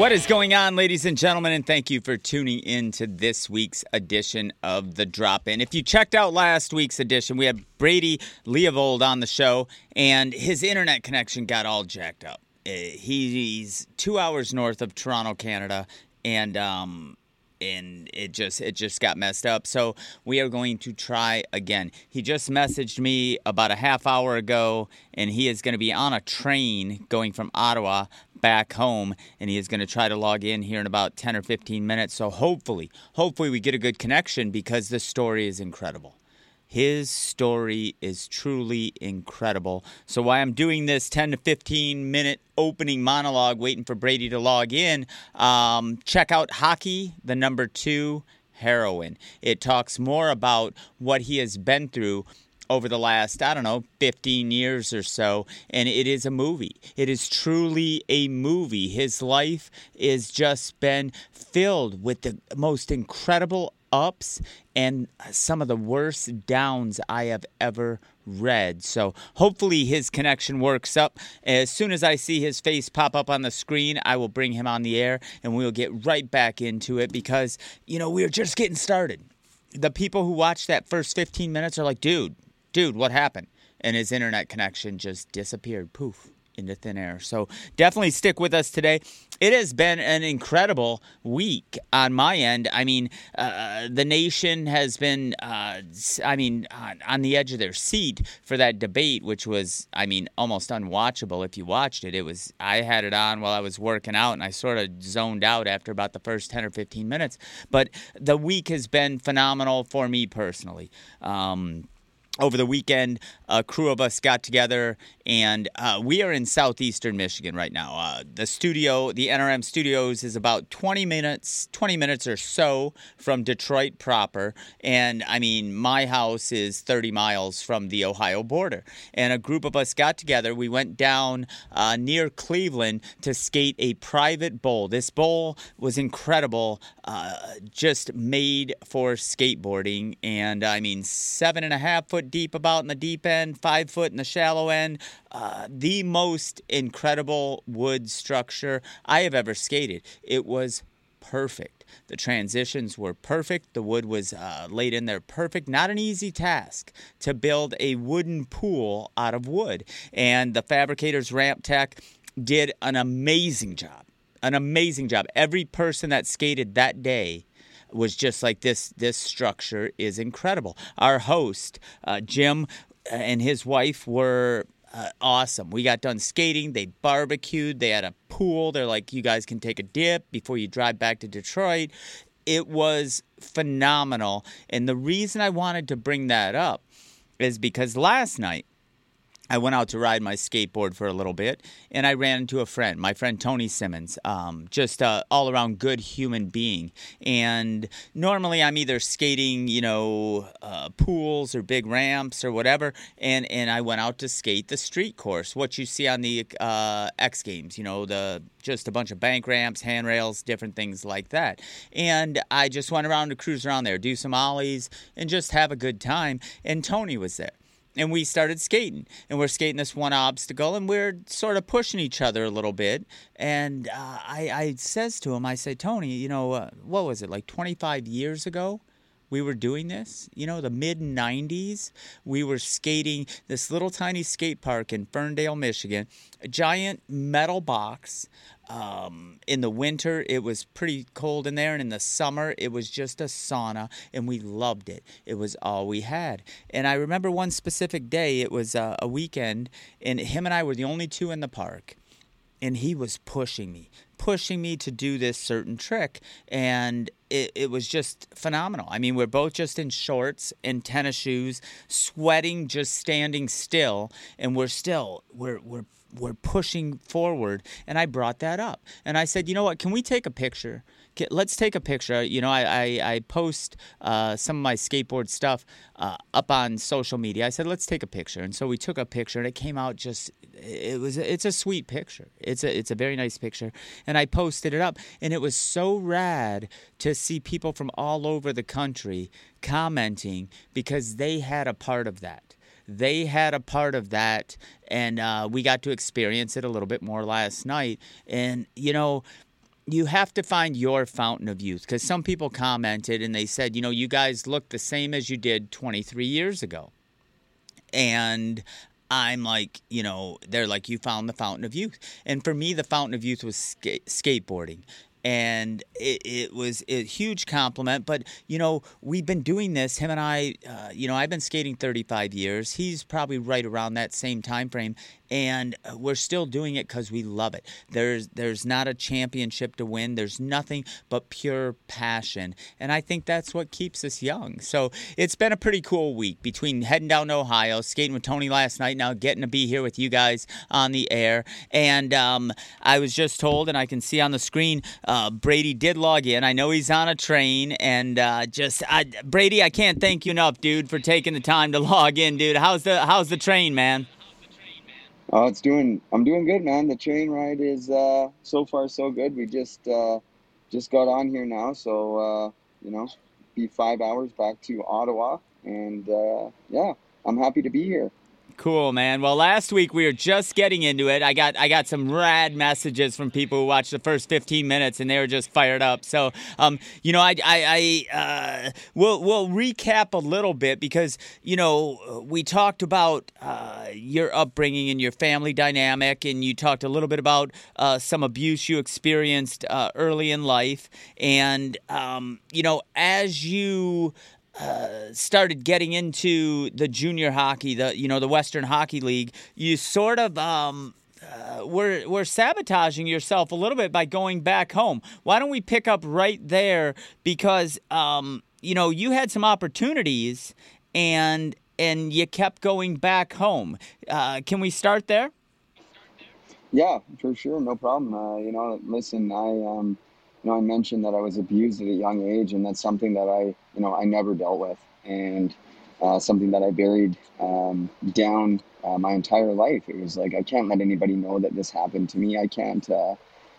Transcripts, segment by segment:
What is going on, ladies and gentlemen? And thank you for tuning in to this week's edition of The Drop In. If you checked out last week's edition, we had Brady Leavold on the show, and his internet connection got all jacked up. Uh, He's two hours north of Toronto, Canada, and um, and it just it just got messed up. So we are going to try again. He just messaged me about a half hour ago, and he is going to be on a train going from Ottawa back home, and he is going to try to log in here in about ten or fifteen minutes. So hopefully, hopefully we get a good connection because this story is incredible. His story is truly incredible. So, while I'm doing this 10 to 15 minute opening monologue, waiting for Brady to log in, um, check out Hockey, the number two heroine. It talks more about what he has been through over the last, I don't know, 15 years or so. And it is a movie. It is truly a movie. His life is just been filled with the most incredible ups and uh, some of the worst downs I have ever read. So hopefully his connection works up. As soon as I see his face pop up on the screen, I will bring him on the air and we'll get right back into it because, you know, we're just getting started. The people who watch that first 15 minutes are like, dude, dude, what happened? And his internet connection just disappeared. Poof into thin air. So definitely stick with us today. It has been an incredible week on my end. I mean, uh, the nation has been, uh, I mean, on, on, the edge of their seat for that debate, which was, I mean, almost unwatchable if you watched it. It was, I had it on while I was working out and I sort of zoned out after about the first 10 or 15 minutes. But the week has been phenomenal for me personally. Um, over the weekend, a crew of us got together, and uh, we are in southeastern Michigan right now. Uh, the studio, the NRM Studios, is about 20 minutes, 20 minutes or so from Detroit proper, and I mean, my house is 30 miles from the Ohio border. And a group of us got together. We went down uh, near Cleveland to skate a private bowl. This bowl was incredible, uh, just made for skateboarding, and I mean, seven and a half foot deep about in the deep end, five foot in the shallow end. Uh, the most incredible wood structure I have ever skated. It was perfect. The transitions were perfect. The wood was uh, laid in there perfect. Not an easy task to build a wooden pool out of wood. And the fabricators ramp tech did an amazing job. An amazing job. Every person that skated that day was just like this this structure is incredible our host uh, jim uh, and his wife were uh, awesome. We got done skating. They barbecued. They had a pool. They're like, you guys can take a dip before you drive back to Detroit. It was phenomenal. And the reason I wanted to bring that up is because last night I went out to ride my skateboard for a little bit, and I ran into a friend, my friend Tony Simmons, um, just a all around good human being. And normally I'm either skating, you know, uh, pools or big ramps or whatever, and and I went out to skate the street course, what you see on the uh, X Games, you know, the just a bunch of bank ramps, handrails, different things like that. And I just went around to cruise around there, do some ollies, and just have a good time. And Tony was there and we started skating. And we're skating this one obstacle and we're sort of pushing each other a little bit. And uh, I, I says to him i say tony you know uh, what was it like 25 years ago we were doing this? You know the mid 90s we were skating this little tiny skate park in ferndale michigan a giant metal box um, in the winter, it was pretty cold in there, and in the summer, it was just a sauna, and we loved it. It was all we had. And I remember one specific day, it was uh, a weekend, and him and I were the only two in the park, and he was pushing me, pushing me to do this certain trick. And it, it was just phenomenal. I mean, we're both just in shorts and tennis shoes, sweating, just standing still, and we're still, we're, we're we're pushing forward and i brought that up. And i said you know what? Can we take a picture? Let's take a picture. You know i, I, I post uh, some of my skateboard stuff uh, up on social media. I said let's take a picture. And so we took a picture and it came out just it was it's a sweet picture. It's a it's a very nice picture i posted it up and it was so rad to see people from all over the country commenting because they had a part of that they had a part of that, and uh, we got to experience it a little bit more last night. And, you know, you have to find your fountain of youth because some people commented and they said, you know, you guys look the same as you did 23 years ago. And I'm like, you know, they're like, you found the fountain of youth. And for me, the fountain of youth was ska- skateboarding and it, it, was a huge compliment. But you know, we've been doing this. Him and I, uh, you know, I've been skating 35 years. He's probably right around that same time frame, and uh, we're still doing it because we love it. There's there's not a championship to win. There's nothing but pure passion, and I think that's what keeps us young. So it's been a pretty cool week between heading down to Ohio, skating with Tony last night, now getting to be here with you guys on the air, and um, I was just told, and I can see on the screen, uh, Brady did log in. I know he's on a train, and uh, just I, Brady, I can't thank you enough, dude, for taking the time to log in, dude. How's the how's the train, man? Oh, it's doing. I'm doing good, man. The train ride is uh, so far so good. We just uh, just got on here now, so uh, you know, be five hours back to Ottawa, and uh, yeah, I'm happy to be here. Cool, man. Well, last week we were just getting into it. I got I got some rad messages from people who watched the first 15 minutes and they were just fired up. So, um, you know, I I, I uh, we'll we'll recap a little bit because you know we talked about uh, your upbringing and your family dynamic, and you talked a little bit about uh, some abuse you experienced uh, early in life, and um, you know as you uh, started getting into the junior hockey, the you know the Western Hockey League, you sort of um, uh, were were sabotaging yourself a little bit by going back home. Why don't we pick up right there? Because um, you know you had some opportunities and and you kept going back home. Uh, can we start there? Yeah, for sure, no problem. Uh, you know, listen, I um, you know, I mentioned that I was abused at a young age, and that's something that I, you know, I never dealt with, and uh, something that I buried um, down uh, my entire life. It was like I can't let anybody know that this happened to me. I can't, uh,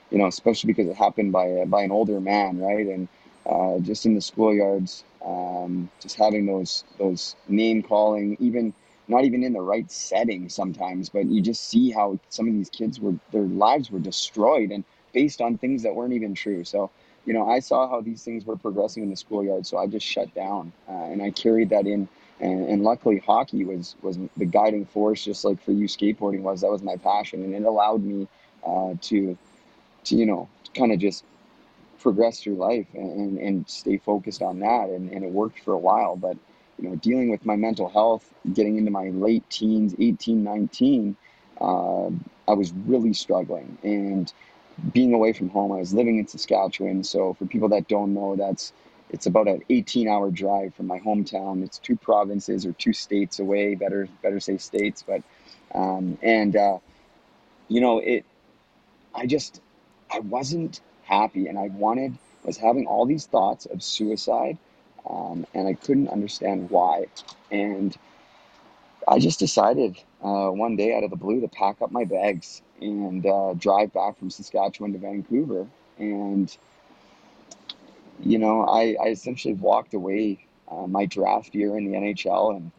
you know, especially because it happened by by an older man, right? And uh, just in the schoolyards, um, just having those those name calling, even not even in the right setting sometimes, but you just see how some of these kids were their lives were destroyed and based on things that weren't even true. So, you know, I saw how these things were progressing in the schoolyard, so I just shut down, uh, and I carried that in. And, and, luckily, hockey was was the guiding force, just like for you, skateboarding was. That was my passion, and it allowed me uh, to, to you know, kind of just progress through life and, and stay focused on that. And, and it worked for a while, but you know, dealing with my mental health, getting into my late teens, 18, 19, uh, I was really struggling. And being away from home. I was living in Saskatchewan, so for people that don't know, that's it's about an 18 hour drive from my hometown. It's two provinces or two states away. Better better say states, but um, and uh, you know it. I just I wasn't happy, and I wanted was having all these thoughts of suicide, um, and I couldn't understand why. And I just decided uh, one day out of the blue to pack up my bags and uh, drive back from Saskatchewan to Vancouver. And, you know, I, I essentially walked away uh, my draft year in the NHL and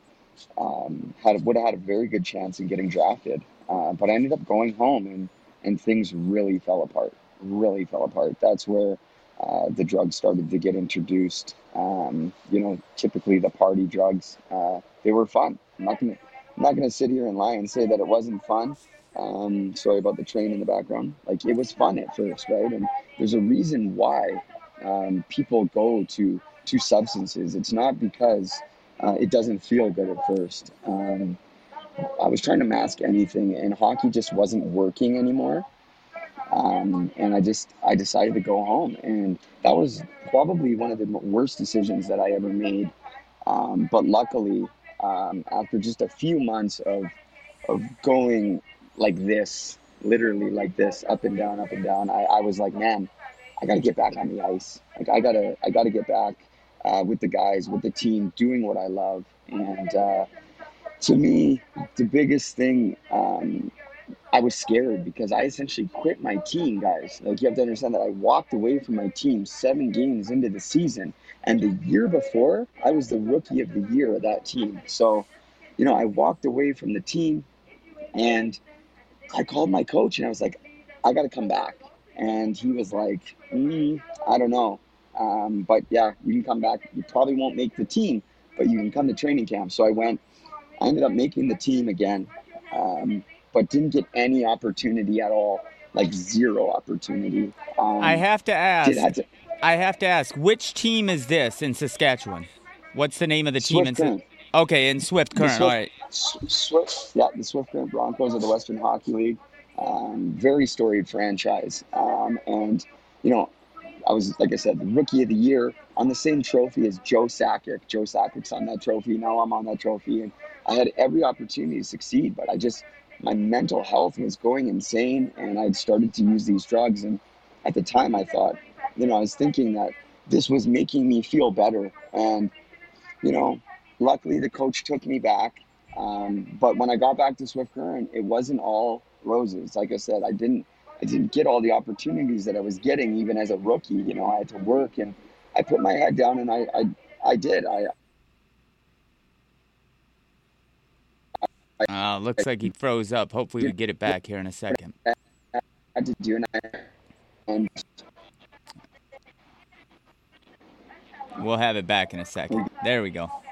um, had would have had a very good chance in getting drafted. Uh, but I ended up going home and, and things really fell apart, really fell apart. That's where uh, the drugs started to get introduced. Um, you know, typically the party drugs, uh, they were fun. I'm not gonna, I'm not gonna sit here and lie and say that it wasn't fun. Um, sorry about the train in the background. Like it was fun at first, right? And there's a reason why um, people go to to substances. It's not because uh, it doesn't feel good at first. Um, I was trying to mask anything, and hockey just wasn't working anymore. Um, and I just I decided to go home, and that was probably one of the worst decisions that I ever made. Um, but luckily, um, after just a few months of of going like this, literally like this, up and down, up and down. I, I was like, man, I got to get back on the ice. Like I gotta, I gotta get back uh, with the guys, with the team, doing what I love. And uh, to me, the biggest thing, um, I was scared because I essentially quit my team, guys. Like you have to understand that I walked away from my team seven games into the season, and the year before, I was the rookie of the year of that team. So, you know, I walked away from the team, and I called my coach and I was like, I got to come back. and he was like, mm, I don't know. Um, but yeah, you can come back. You probably won't make the team, but you can come to training camp. So I went. I ended up making the team again, um, but didn't get any opportunity at all. Like zero opportunity. Um, I have to ask. to- I have to ask, which team is this in Saskatchewan? What's the name of the team? Swift in Current. okay, in Swift Current. Swift- All right. Swift, yeah, the Swift Current Broncos of the Western Hockey League. Um, very storied franchise. Um, and, you know, I was, like I said, the rookie of the year on the same trophy as Joe Sakic. Joe Sakic's on that trophy. Now I'm on that trophy. And I had every opportunity to succeed, but I just, my mental health was going insane. And I'd started to use these drugs. And at the time, I thought, you know, I was thinking that this was making me feel better. And, you know, luckily the coach took me back. Um, but when I got back to Swift Current, it wasn't all roses. Like I said, I didn't I didn't get all the opportunities that I was getting even as a rookie. You know, I had to work and I put my head down and I I, I did. I Uh, looks like he froze up. Hopefully, we get it back here in a second. had to do and I and We'll have it back in a second. There we go. All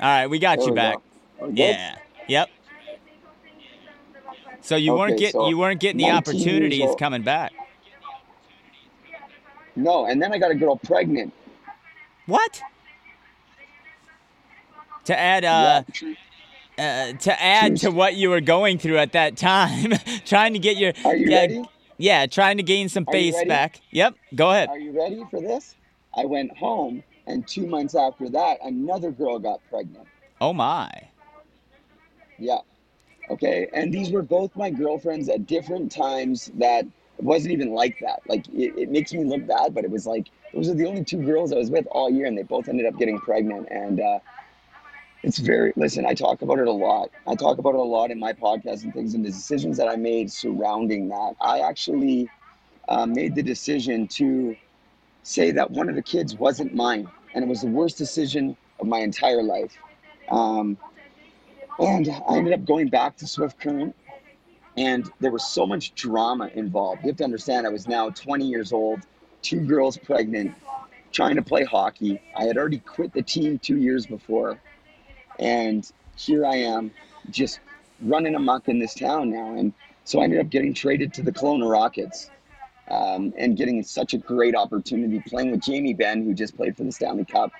right, we got there you we back. go. Yeah. Yep. So you weren't Okay, getting so you weren't getting the opportunities coming back. No, and then I got a girl pregnant. What? To add uh, yeah, uh to add to what you were going through at that time, trying to get your Are you yeah, ready? yeah, trying to gain some Are face back. Yep. Go ahead. Are you ready for this? I went home, and two months after that, another girl got pregnant. Oh my. Yeah. Okay. And these were both my girlfriends at different times that it wasn't even like that. Like, it, it makes me look bad, but it was like, those are the only two girls I was with all year, and they both ended up getting pregnant. And uh, it's very, listen, I talk about it a lot. I talk about it a lot in my podcast and things, and the decisions that I made surrounding that. I actually uh, made the decision to say that one of the kids wasn't mine, and it was the worst decision of my entire life. Um, and I ended up going back to Swift Current, and there was so much drama involved. You have to understand, I was now 20 years old, two girls pregnant, trying to play hockey. I had already quit the team two years before, and here I am, just running amok in this town now. And so I ended up getting traded to the Kelowna Rockets. Um, and getting such a great opportunity playing with Jamie Benn, who just played for the Stanley Cup.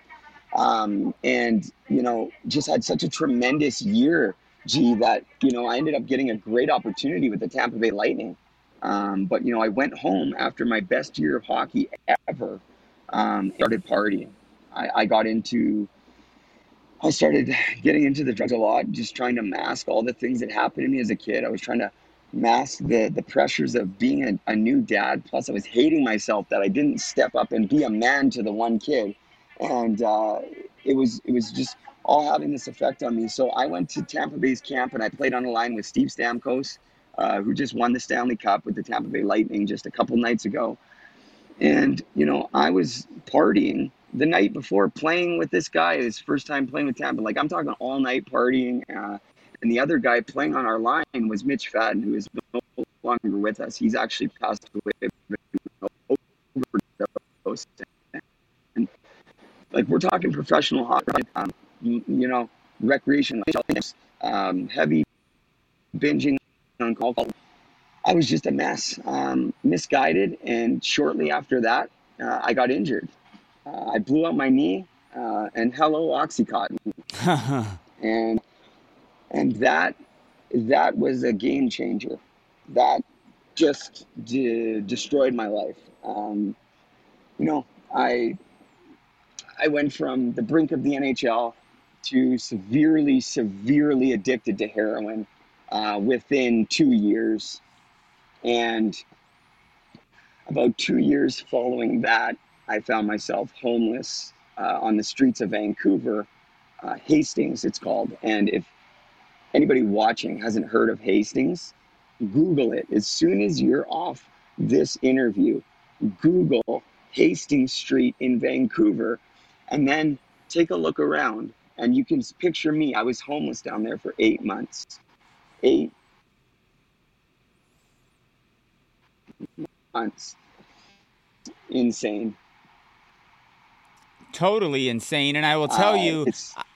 Um, and you know just had such a tremendous year gee that you know i ended up getting a great opportunity with the tampa bay lightning. Um, but you know i went home after my best year of hockey ever um, started partying. I, I got into i started getting into the drugs a lot just trying to mask all the things that happened to me as a kid. I was trying to mask the the pressures of being a, a new dad plus i was hating myself that i didn't step up and be a man to the one kid and uh, it was it was just all having this effect on me. So I went to Tampa Bay's camp and I played on a line with Steve Stamkos, uh, who just won the Stanley Cup with the Tampa Bay Lightning just a couple nights ago. And you know, I was partying the night before, playing with this guy. His first time playing with Tampa. Like I'm talking all night partying. Uh, and the other guy playing on our line was Mitch Fadden, who is no longer with us. He's actually passed away of an like we're talking professional hockey, um, you, you know, recreation, um, heavy binging on alcohol. I was just a mess, um, misguided, and shortly after that, uh, I got injured. Uh, I blew out my knee, uh, and hello OxyContin, and and that that was a game changer. That just de- destroyed my life. Um, you know, I I went from the brink of the NHL to severely, severely addicted to heroin uh, within two years. And about two years following that, I found myself homeless uh, on the streets of Vancouver, uh, Hastings, it's called. And if anybody watching hasn't heard of Hastings, Google it. As soon as you're off this interview, Google Hastings Street in Vancouver and then take a look around and you can picture me i was homeless down there for eight months eight months. Insane. Totally insane, and I will tell Uh, you,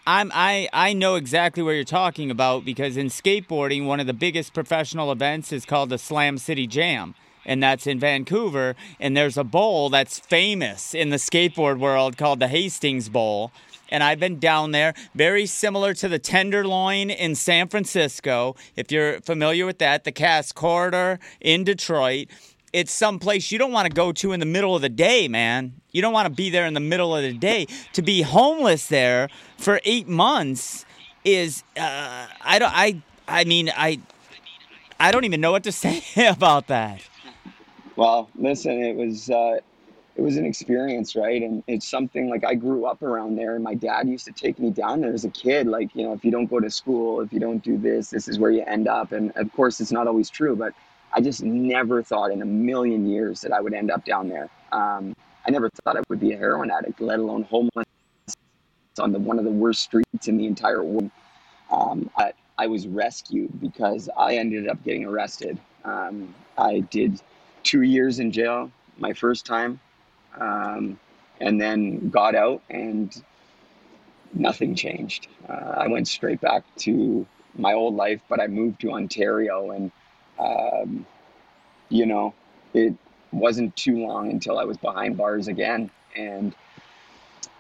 I'm I I know exactly what you're talking about because in skateboarding, one of the biggest professional events is called the Slam City Jam. And that's in Vancouver. And there's a bowl that's famous in the skateboard world called the Hastings Bowl. And I've been down there, very similar to the Tenderloin in San Francisco. If you're familiar with that, the Cass Corridor in Detroit. It's some place you don't want to go to in the middle of the day, man. You don't want to be there in the middle of the day. To be homeless there for eight months is uh, I don't I I mean I I don't even know what to say about that. Well, listen, it was uh, it was an experience, right? And it's something like I grew up around there, and my dad used to take me down there as a kid. Like, you know, if you don't go to school, if you don't do this, this is where you end up. And of course, it's not always true, but I just never thought in a million years that I would end up down there. Um, I never thought I would be a heroin addict, let alone homeless on the one of the worst streets in the entire world. Um, I, I was rescued because I ended up getting arrested. Um, I did two years in jail my first time, um, and then got out, and nothing changed. Uh, I went straight back to my old life, but I moved to Ontario, and um, you know, it wasn't too long until I was behind bars again, and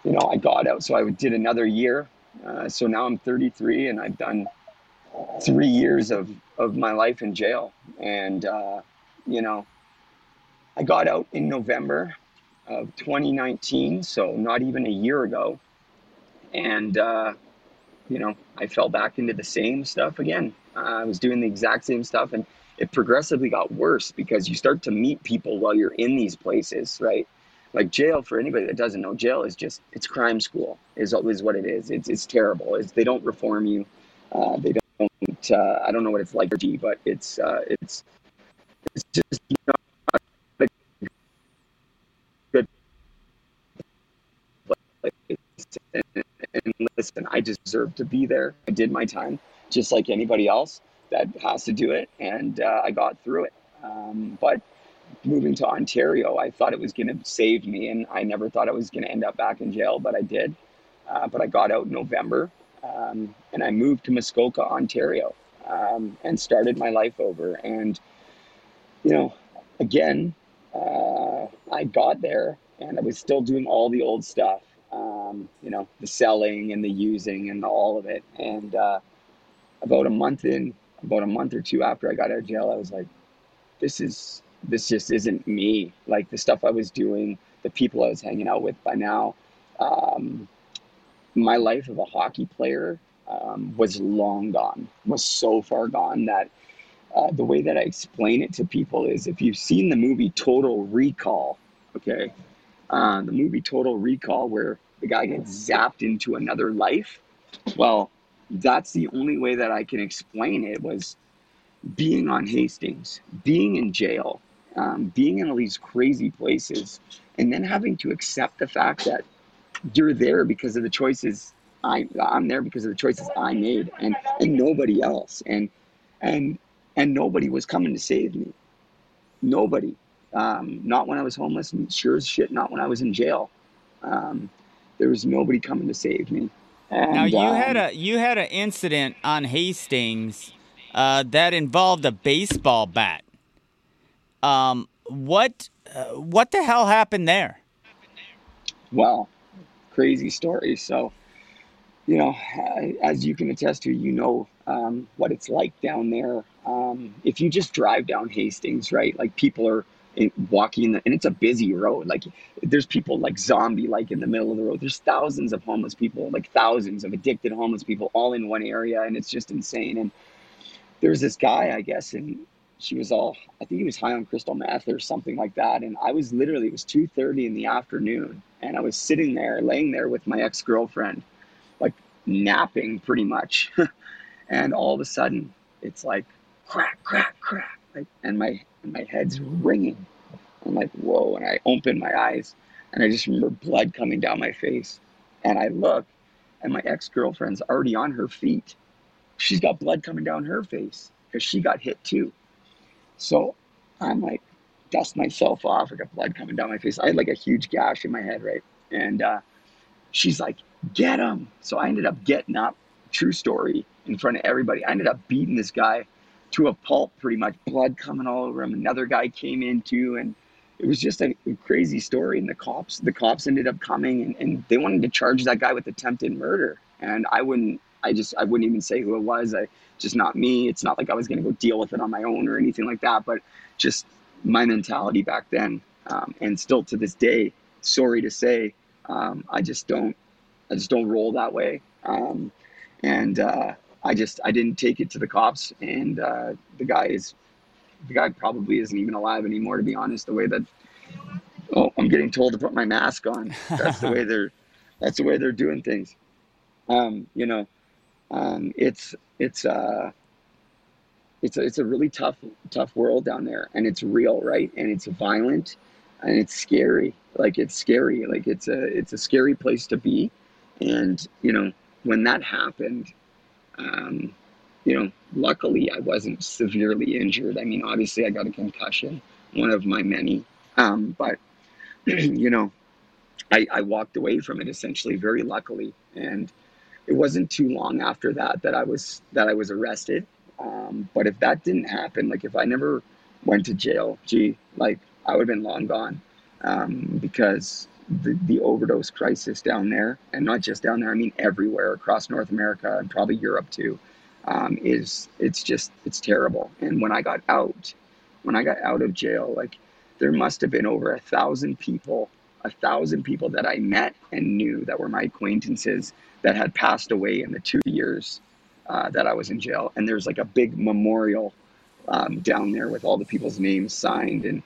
you know, I got out. So I did another year. Uh, so now I'm 33, and I've done three years of of my life in jail, and uh, you know, I got out in November of 2019, so not even a year ago, and uh, you know, I fell back into the same stuff again. Uh, I was doing the exact same stuff, and it progressively got worse because you start to meet people while you're in these places, right? Like jail, for anybody that doesn't know, jail is just it's crime school is is what it is. It's it's terrible. It's, they don't reform you. Uh, they don't. Uh, I don't know what it's like, but it's uh, it's it's just place. And, and listen, I deserve to be there. I did my time, just like anybody else that has to do it, and uh, I got through it. Um, but moving to Ontario, I thought it was going to save me, and I never thought I was going to end up back in jail, but I did. Uh, but I got out in November, um, and I moved to Muskoka, Ontario, um, and started my life over. And you know, again, uh, I got there, and I was still doing all the old stuff. Um, you know, the selling and the using and all of it. And uh, about a month in, about a month or two after I got out of jail, I was like, this is this just isn't me. Like the stuff I was doing, the people I was hanging out with by now, um, my life of a hockey player um, was long gone, was so far gone that uh, the way that I explain it to people is if you've seen the movie Total Recall, okay, uh, the movie Total Recall where the guy gets zapped into another life, well, that's the only way that I can explain it was being on Hastings, being in jail, um, being in all these crazy places, and then having to accept the fact that you're there because of the choices I I'm there because of the choices I made, and and nobody else, and and and nobody was coming to save me. Nobody. Um, not when I was homeless, and sure as shit, not when I was in jail. Um, there was nobody coming to save me. And, Now you um, had a you had an incident on Hastings uh, that involved a baseball bat. Um, what uh, what the hell happened there? Well, crazy story. So, you know, as you can attest to, you know um, what it's like down there. Um, if you just drive down Hastings, right? Like people are in, walking, and it's a busy road. Like there's people like zombie, like in the middle of the road. There's thousands of homeless people, like thousands of addicted homeless people, all in one area, and it's just insane. And there's this guy, I guess, and she was all I think he was high on crystal meth or something like that. And I was literally it was two thirty in the afternoon, and I was sitting there, laying there with my ex girlfriend, like napping pretty much. and all of a sudden, it's like crack, crack, crack, like, and my and my head's ringing. I'm like, whoa! And I open my eyes, and I just remember blood coming down my face. And I look, and my ex girlfriend's already on her feet. She's got blood coming down her face because she got hit too. So I'm like, dust myself off. I got blood coming down my face. I had like a huge gash in my head, right? And uh, she's like, "Get him!" So I ended up getting up. True story in front of everybody. I ended up beating this guy to a pulp, pretty much. Blood coming all over him. Another guy came in too, and it was just a, crazy story. And the cops, the cops ended up coming, and, and they wanted to charge that guy with attempted murder. And I wouldn't. I just I wouldn't even say who it was. I just not me. It's not like I was going to go deal with it on my own or anything like that. But just my mentality back then, um, and still to this day, sorry to say, um, I just don't, I just don't roll that way. Um, and uh, I just, I didn't take it to the cops, and uh, the guy is, the guy probably isn't even alive anymore, to be honest. The way that, oh, I'm getting told to put my mask on. That's the way they're, that's the way they're doing things. Um, you know, um, it's, it's, uh, it's a, it's a really tough tough world down there and it's real right and it's violent and it's scary like it's scary like it's a it's a scary place to be and you know when that happened um, you know luckily i wasn't severely injured. I mean obviously i got a concussion one of my many. Um, but you know I, I walked away from it essentially very luckily. And it wasn't too long after that that i was that i was arrested. Um, but if that didn't happen, like if I never went to jail, gee, like I would have been long gone. Um, because the, the overdose crisis down there, and not just down there, I mean everywhere across North America and probably Europe too, um, is it's just it's terrible. And when I got out, when I got out of jail, like there must have been over a thousand people, a thousand people that I met and knew that were my acquaintances that had passed away in the two years uh, that I was in jail. And there's like a big memorial um, down there with all the people's names signed. And,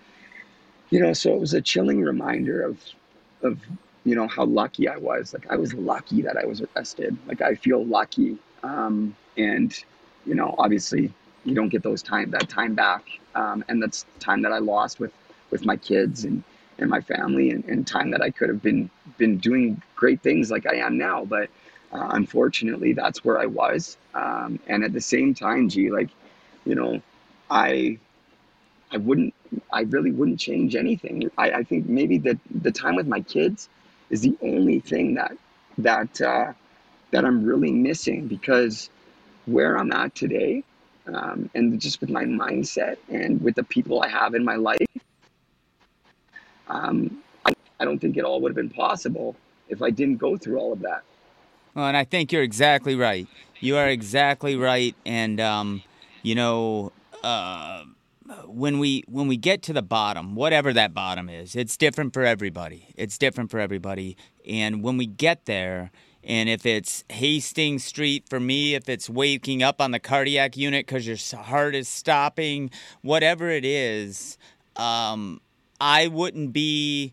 you know, so it was a chilling reminder of, of, you know, how lucky I was. Like I was lucky that I was arrested. Like I feel lucky. Um, and, you know, obviously you don't get those time, that time back. Um, and that's time that I lost with, with my kids and, and my family and, and time that I could have been, been doing great things like I am now. But, uh, unfortunately, that's where I was. Um, and at the same time, gee, like, you know, I, I wouldn't, I really wouldn't change anything. I, I think maybe the the time with my kids is the only thing that that uh, that I'm really missing because where I'm at today, um, and just with my mindset and with the people I have in my life, um, I, I don't think it all would have been possible if I didn't go through all of that. Well, and I think you're exactly right. You are exactly right. And um, you know, uh, when we when we get to the bottom, whatever that bottom is, it's different for everybody. It's different for everybody. And when we get there, and if it's Hastings Street for me, if it's waking up on the cardiac unit because your heart is stopping, whatever it is, um, I wouldn't be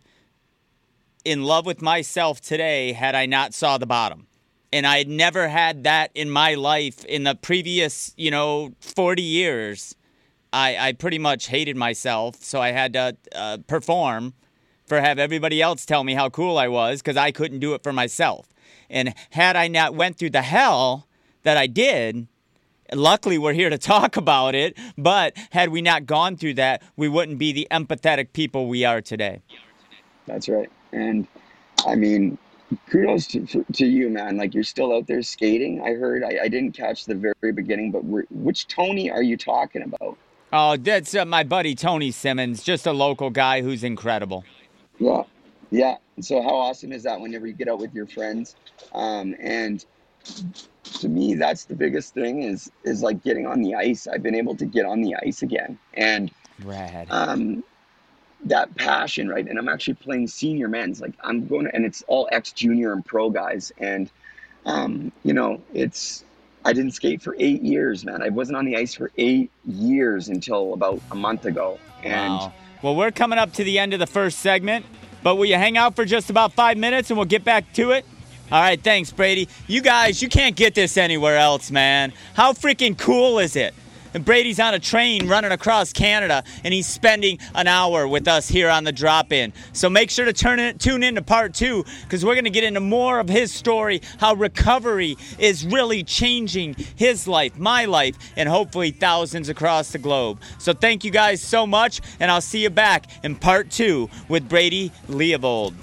in love with myself today had I not saw the bottom and I had never had that in my life in the previous, you know, 40 years. I, I pretty much hated myself, so I had to uh, perform for have everybody else tell me how cool I was because I couldn't do it for myself. And had I not went through the hell that I did, luckily we're here to talk about it. But had we not gone through that, we wouldn't be the empathetic people we are today. That's right. And I mean, kudos to, to you, man. Like you're still out there skating. I heard. I, I didn't catch the very beginning, but which Tony are you talking about? Oh, that's uh, my buddy Tony Simmons, just a local guy who's incredible. Yeah, yeah. So how awesome is that whenever you get out with your friends? Um, and to me, that's the biggest thing is is like getting on the ice. I've been able to get on the ice again, and Rad. Um, that passion, right? And I'm actually playing senior men's. Like I'm going to, and it's all ex junior and pro guys. And, um, you know, it's, I didn't skate for eight years, man. I wasn't on the ice for eight years until about a month ago. And wow. well, we're coming up to the end of the first segment, but will you hang out for just about five minutes and we'll get back to it? All right, thanks, Brady. You guys, you can't get this anywhere else, man. How freaking cool is it And Brady's on a train running across Canada, and he's spending an hour with us here on the drop in. So make sure to turn in, tune in to part two because we're going to get into more of his story, how recovery is really changing his life, my life, and hopefully thousands across the globe. So thank you guys so much, and I'll see you back in part two with Brady Leavold.